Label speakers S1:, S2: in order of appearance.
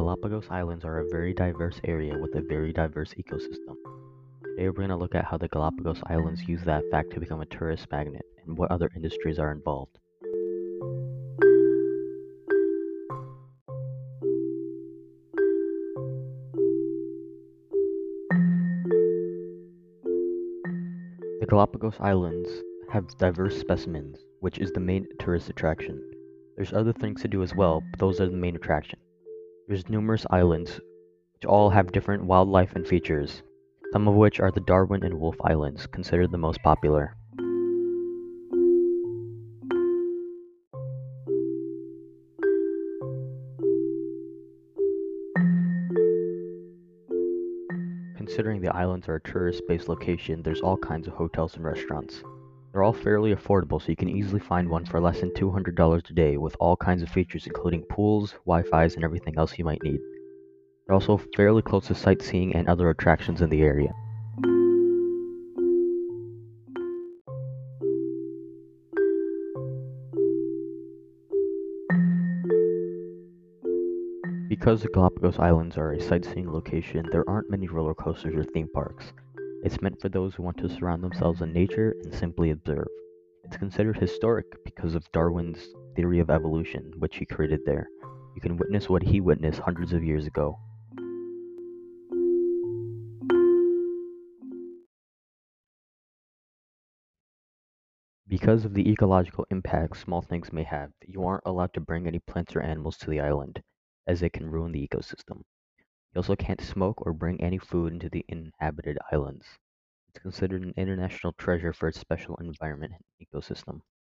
S1: Galapagos Islands are a very diverse area with a very diverse ecosystem. Today we're going to look at how the Galapagos Islands use that fact to become a tourist magnet and what other industries are involved. The Galapagos Islands have diverse specimens, which is the main tourist attraction. There's other things to do as well, but those are the main attraction. There's numerous islands, which all have different wildlife and features, some of which are the Darwin and Wolf Islands, considered the most popular. Considering the islands are a tourist-based location, there's all kinds of hotels and restaurants. They're all fairly affordable, so you can easily find one for less than $200 a day with all kinds of features including pools, Wi-Fi's, and everything else you might need. They're also fairly close to sightseeing and other attractions in the area. Because the Galapagos Islands are a sightseeing location, there aren't many roller coasters or theme parks. It's meant for those who want to surround themselves in nature and simply observe. It's considered historic because of Darwin's theory of evolution, which he created there. You can witness what he witnessed hundreds of years ago. Because of the ecological impact small things may have, you aren't allowed to bring any plants or animals to the island, as it can ruin the ecosystem. You also can't smoke or bring any food into the inhabited islands. It's considered an international treasure for its special environment and ecosystem.